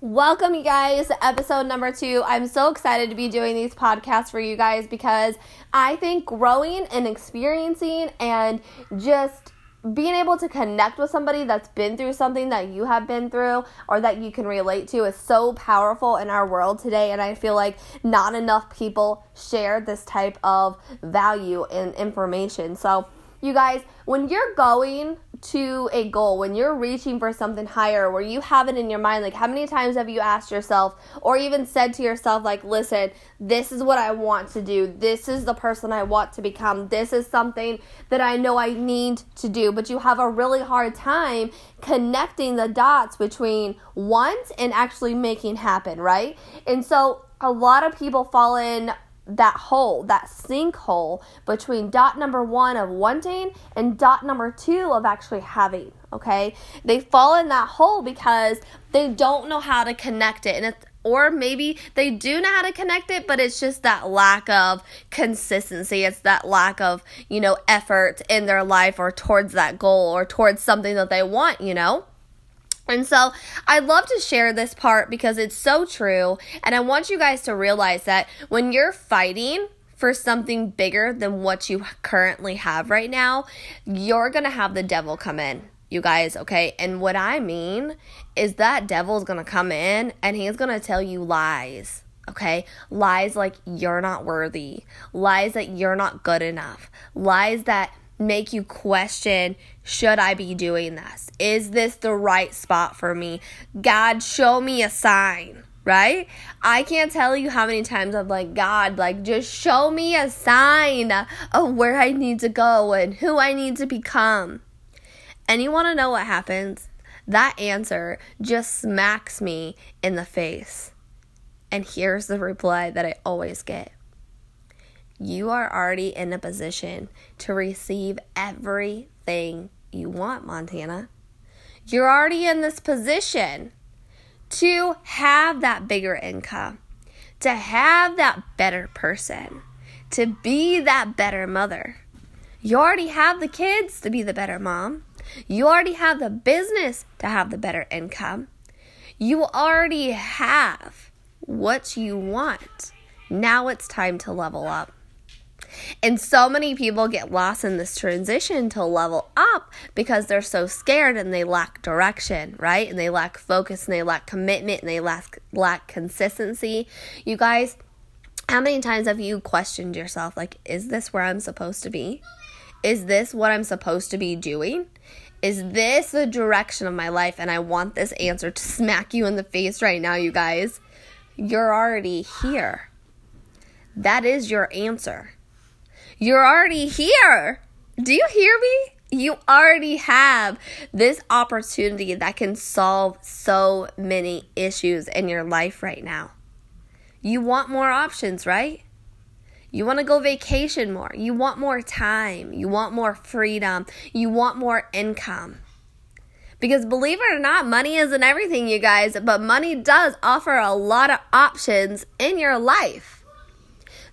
Welcome, you guys, to episode number two. I'm so excited to be doing these podcasts for you guys because I think growing and experiencing and just being able to connect with somebody that's been through something that you have been through or that you can relate to is so powerful in our world today. And I feel like not enough people share this type of value and information. So, you guys, when you're going to a goal, when you're reaching for something higher, where you have it in your mind, like how many times have you asked yourself or even said to yourself, like, listen, this is what I want to do. This is the person I want to become. This is something that I know I need to do. But you have a really hard time connecting the dots between want and actually making happen, right? And so a lot of people fall in that hole, that sinkhole between dot number one of wanting and dot number two of actually having. Okay, they fall in that hole because they don't know how to connect it, and it's or maybe they do know how to connect it, but it's just that lack of consistency. It's that lack of, you know, effort in their life or towards that goal or towards something that they want, you know? And so I love to share this part because it's so true. And I want you guys to realize that when you're fighting for something bigger than what you currently have right now, you're to have the devil come in. You guys, okay? And what I mean is that devil's gonna come in and he's gonna tell you lies, okay? Lies like you're not worthy, lies that you're not good enough, lies that make you question should I be doing this? Is this the right spot for me? God, show me a sign, right? I can't tell you how many times I'm like, God, like, just show me a sign of where I need to go and who I need to become. And you want to know what happens? That answer just smacks me in the face. And here's the reply that I always get you are already in a position to receive everything you want, Montana. You're already in this position to have that bigger income, to have that better person, to be that better mother. You already have the kids to be the better mom. You already have the business to have the better income. You already have what you want. Now it's time to level up. And so many people get lost in this transition to level up because they're so scared and they lack direction, right? And they lack focus and they lack commitment and they lack lack consistency. You guys, how many times have you questioned yourself like is this where I'm supposed to be? Is this what I'm supposed to be doing? Is this the direction of my life? And I want this answer to smack you in the face right now, you guys. You're already here. That is your answer. You're already here. Do you hear me? You already have this opportunity that can solve so many issues in your life right now. You want more options, right? You want to go vacation more. You want more time. You want more freedom. You want more income. Because believe it or not, money isn't everything, you guys, but money does offer a lot of options in your life.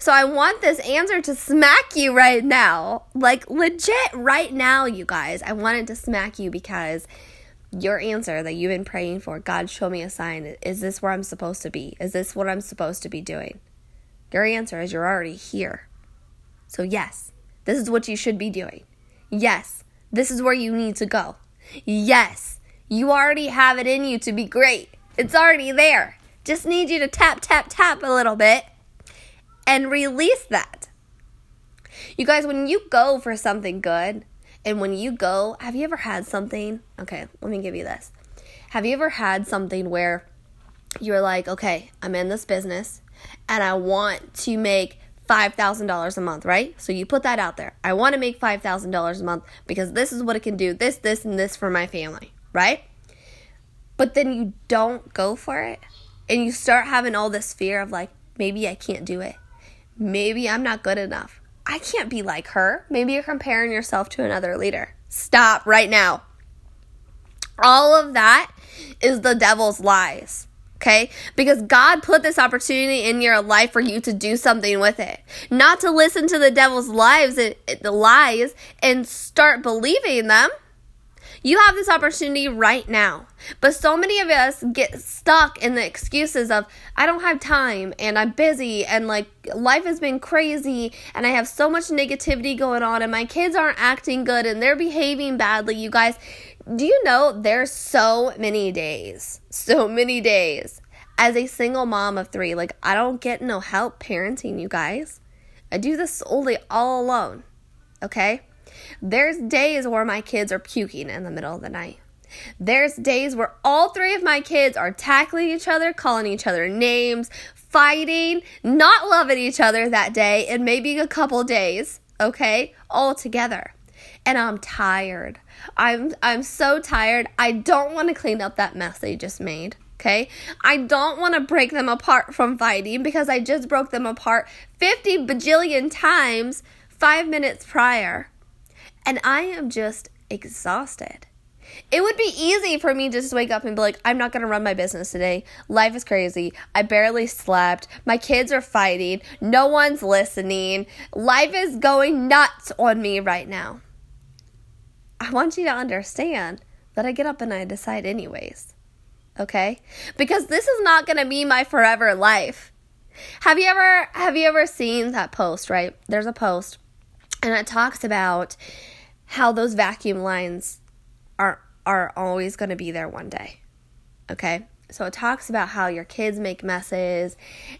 So I want this answer to smack you right now. Like legit right now, you guys. I wanted to smack you because your answer that you've been praying for, God, show me a sign. Is this where I'm supposed to be? Is this what I'm supposed to be doing? Your answer is you're already here. So, yes, this is what you should be doing. Yes, this is where you need to go. Yes, you already have it in you to be great. It's already there. Just need you to tap, tap, tap a little bit and release that. You guys, when you go for something good, and when you go, have you ever had something? Okay, let me give you this. Have you ever had something where you're like, okay, I'm in this business and I want to make $5,000 a month, right? So you put that out there. I want to make $5,000 a month because this is what it can do this, this, and this for my family, right? But then you don't go for it and you start having all this fear of like, maybe I can't do it. Maybe I'm not good enough. I can't be like her. Maybe you're comparing yourself to another leader. Stop right now. All of that is the devil's lies. Okay? Because God put this opportunity in your life for you to do something with it. Not to listen to the devil's lies, the lies and start believing them. You have this opportunity right now. But so many of us get stuck in the excuses of, I don't have time and I'm busy and like life has been crazy and I have so much negativity going on and my kids aren't acting good and they're behaving badly. You guys, do you know there's so many days, so many days as a single mom of three? Like, I don't get no help parenting, you guys. I do this solely all alone, okay? There's days where my kids are puking in the middle of the night. There's days where all three of my kids are tackling each other, calling each other names, fighting, not loving each other that day, and maybe a couple days, okay, all together. And I'm tired. I'm I'm so tired. I don't want to clean up that mess they just made. Okay? I don't want to break them apart from fighting because I just broke them apart 50 bajillion times 5 minutes prior. And I am just exhausted. It would be easy for me to just wake up and be like, I'm not going to run my business today. Life is crazy. I barely slept. My kids are fighting. No one's listening. Life is going nuts on me right now. I want you to understand that I get up and I decide, anyways. Okay? Because this is not going to be my forever life. Have you ever have you ever seen that post, right? There's a post and it talks about how those vacuum lines are are always going to be there one day. Okay? So it talks about how your kids make messes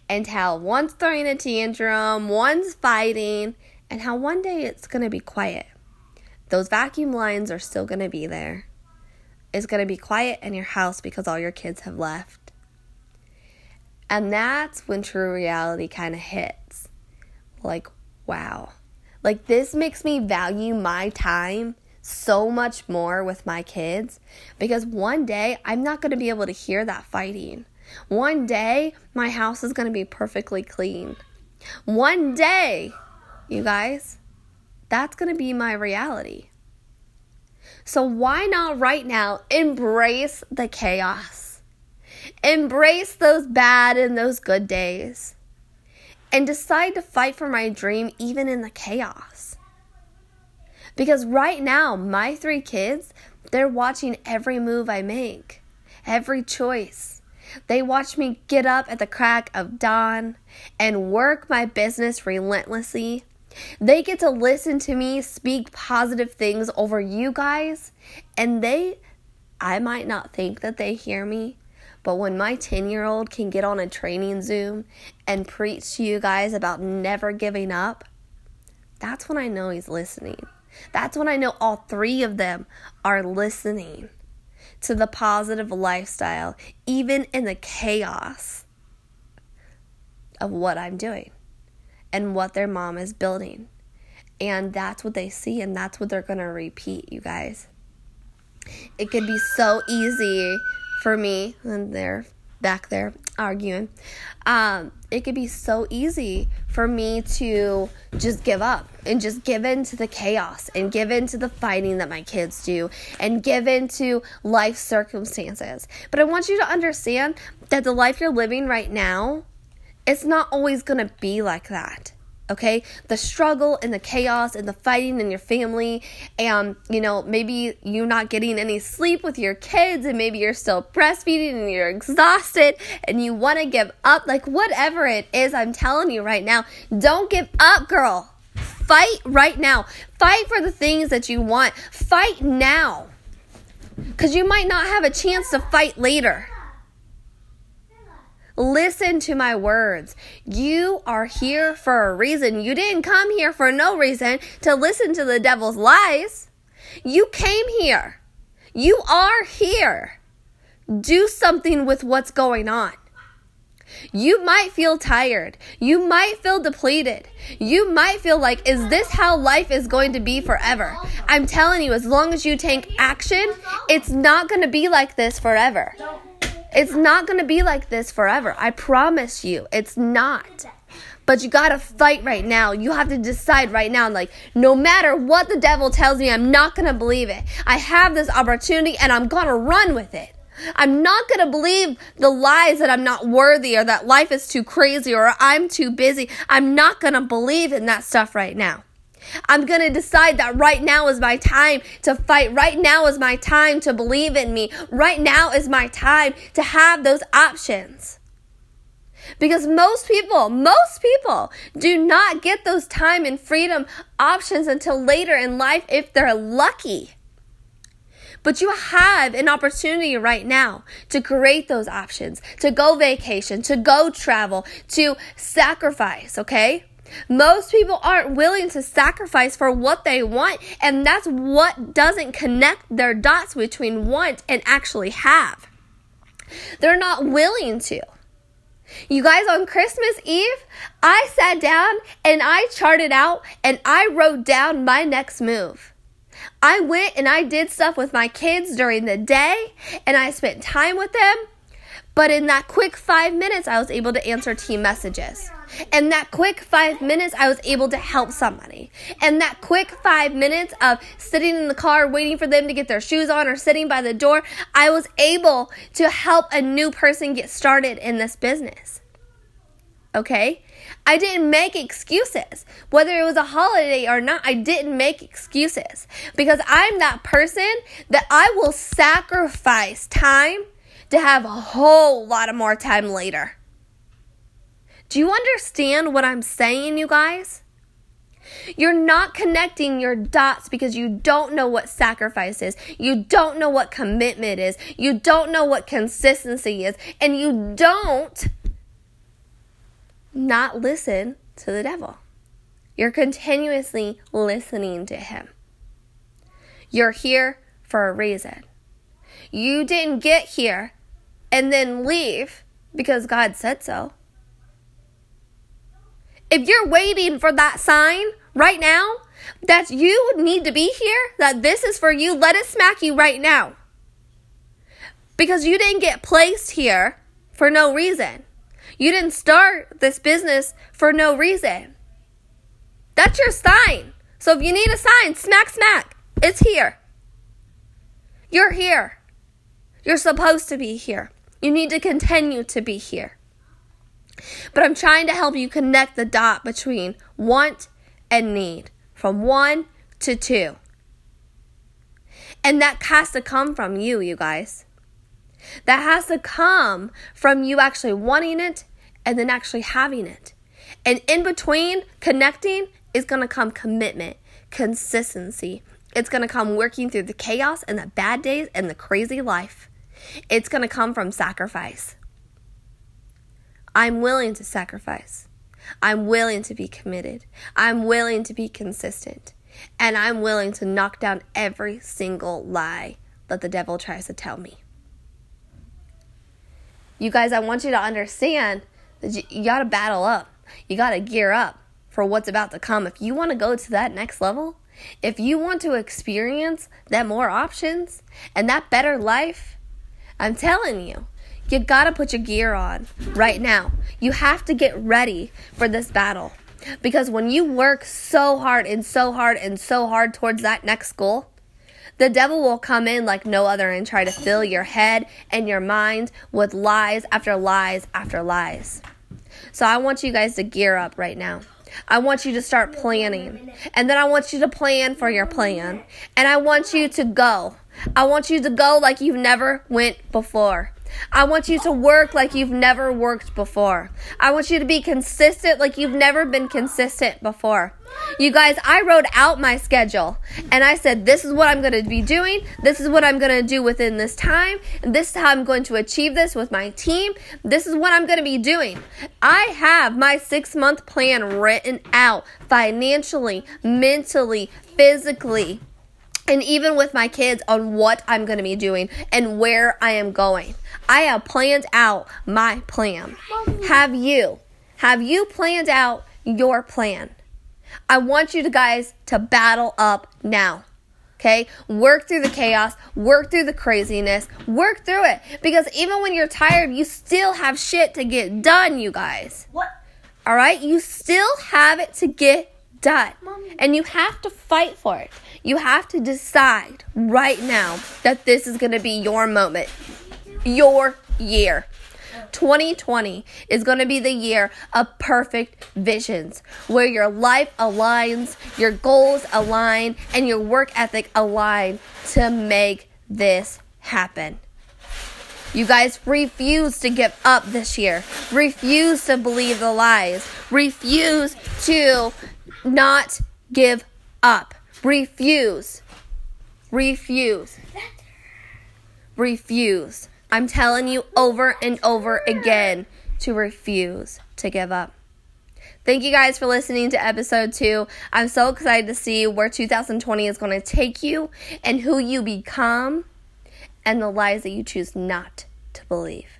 and how one's throwing a tantrum, one's fighting, and how one day it's going to be quiet. Those vacuum lines are still going to be there. It's going to be quiet in your house because all your kids have left. And that's when true reality kind of hits. Like, wow. Like, this makes me value my time so much more with my kids because one day I'm not going to be able to hear that fighting. One day my house is going to be perfectly clean. One day, you guys, that's going to be my reality. So, why not right now embrace the chaos? Embrace those bad and those good days and decide to fight for my dream even in the chaos. Because right now, my three kids, they're watching every move I make, every choice. They watch me get up at the crack of dawn and work my business relentlessly. They get to listen to me speak positive things over you guys, and they, I might not think that they hear me, but when my 10 year old can get on a training Zoom and preach to you guys about never giving up, that's when I know he's listening. That's when I know all three of them are listening to the positive lifestyle, even in the chaos of what I'm doing and what their mom is building. And that's what they see, and that's what they're going to repeat, you guys. It could be so easy for me, and they're back there arguing. Um, it could be so easy for me to just give up and just give in to the chaos and give in to the fighting that my kids do and give in to life circumstances. But I want you to understand that the life you're living right now, it's not always going to be like that okay? The struggle and the chaos and the fighting in your family and you know maybe you're not getting any sleep with your kids and maybe you're still breastfeeding and you're exhausted and you want to give up like whatever it is i'm telling you right now don't give up girl. Fight right now. Fight for the things that you want. Fight now. Because you might not have a chance to fight later Listen to my words. You are here for a reason. You didn't come here for no reason to listen to the devil's lies. You came here. You are here. Do something with what's going on. You might feel tired. You might feel depleted. You might feel like, is this how life is going to be forever? I'm telling you, as long as you take action, it's not going to be like this forever. It's not going to be like this forever. I promise you. It's not. But you got to fight right now. You have to decide right now. Like, no matter what the devil tells me, I'm not going to believe it. I have this opportunity and I'm going to run with it. I'm not going to believe the lies that I'm not worthy or that life is too crazy or I'm too busy. I'm not going to believe in that stuff right now. I'm going to decide that right now is my time to fight. Right now is my time to believe in me. Right now is my time to have those options. Because most people, most people do not get those time and freedom options until later in life if they're lucky. But you have an opportunity right now to create those options, to go vacation, to go travel, to sacrifice, okay? Most people aren't willing to sacrifice for what they want, and that's what doesn't connect their dots between want and actually have. They're not willing to. You guys, on Christmas Eve, I sat down and I charted out and I wrote down my next move. I went and I did stuff with my kids during the day and I spent time with them. But in that quick five minutes, I was able to answer team messages. In that quick five minutes, I was able to help somebody. And that quick five minutes of sitting in the car waiting for them to get their shoes on or sitting by the door, I was able to help a new person get started in this business. Okay? I didn't make excuses. Whether it was a holiday or not, I didn't make excuses. Because I'm that person that I will sacrifice time to have a whole lot of more time later. Do you understand what I'm saying, you guys? You're not connecting your dots because you don't know what sacrifice is. You don't know what commitment is. You don't know what consistency is. And you don't not listen to the devil. You're continuously listening to him. You're here for a reason. You didn't get here and then leave because God said so. If you're waiting for that sign right now that you need to be here, that this is for you, let it smack you right now. Because you didn't get placed here for no reason. You didn't start this business for no reason. That's your sign. So if you need a sign, smack, smack. It's here. You're here. You're supposed to be here. You need to continue to be here. But I'm trying to help you connect the dot between want and need from one to two. And that has to come from you, you guys. That has to come from you actually wanting it and then actually having it. And in between connecting is going to come commitment, consistency. It's going to come working through the chaos and the bad days and the crazy life. It's going to come from sacrifice. I'm willing to sacrifice. I'm willing to be committed. I'm willing to be consistent. And I'm willing to knock down every single lie that the devil tries to tell me. You guys, I want you to understand that you, you got to battle up. You got to gear up for what's about to come. If you want to go to that next level, if you want to experience that more options and that better life, I'm telling you, you gotta put your gear on right now. You have to get ready for this battle. Because when you work so hard and so hard and so hard towards that next goal, the devil will come in like no other and try to fill your head and your mind with lies after lies after lies. So I want you guys to gear up right now. I want you to start planning. And then I want you to plan for your plan. And I want you to go. I want you to go like you've never went before. I want you to work like you've never worked before. I want you to be consistent like you've never been consistent before. You guys, I wrote out my schedule and I said, this is what I'm going to be doing. This is what I'm going to do within this time. This is how I'm going to achieve this with my team. This is what I'm going to be doing. I have my six month plan written out financially, mentally, physically and even with my kids on what I'm going to be doing and where I am going. I have planned out my plan. Have you? Have you planned out your plan? I want you to guys to battle up now. Okay? Work through the chaos, work through the craziness, work through it. Because even when you're tired, you still have shit to get done, you guys. What? All right? You still have it to get done. And you have to fight for it. You have to decide right now that this is going to be your moment, your year. 2020 is going to be the year of perfect visions where your life aligns, your goals align, and your work ethic align to make this happen. You guys refuse to give up this year. Refuse to believe the lies. Refuse to not give up. Refuse. Refuse. Refuse. I'm telling you over and over again to refuse to give up. Thank you guys for listening to episode two. I'm so excited to see where 2020 is going to take you and who you become and the lies that you choose not to believe.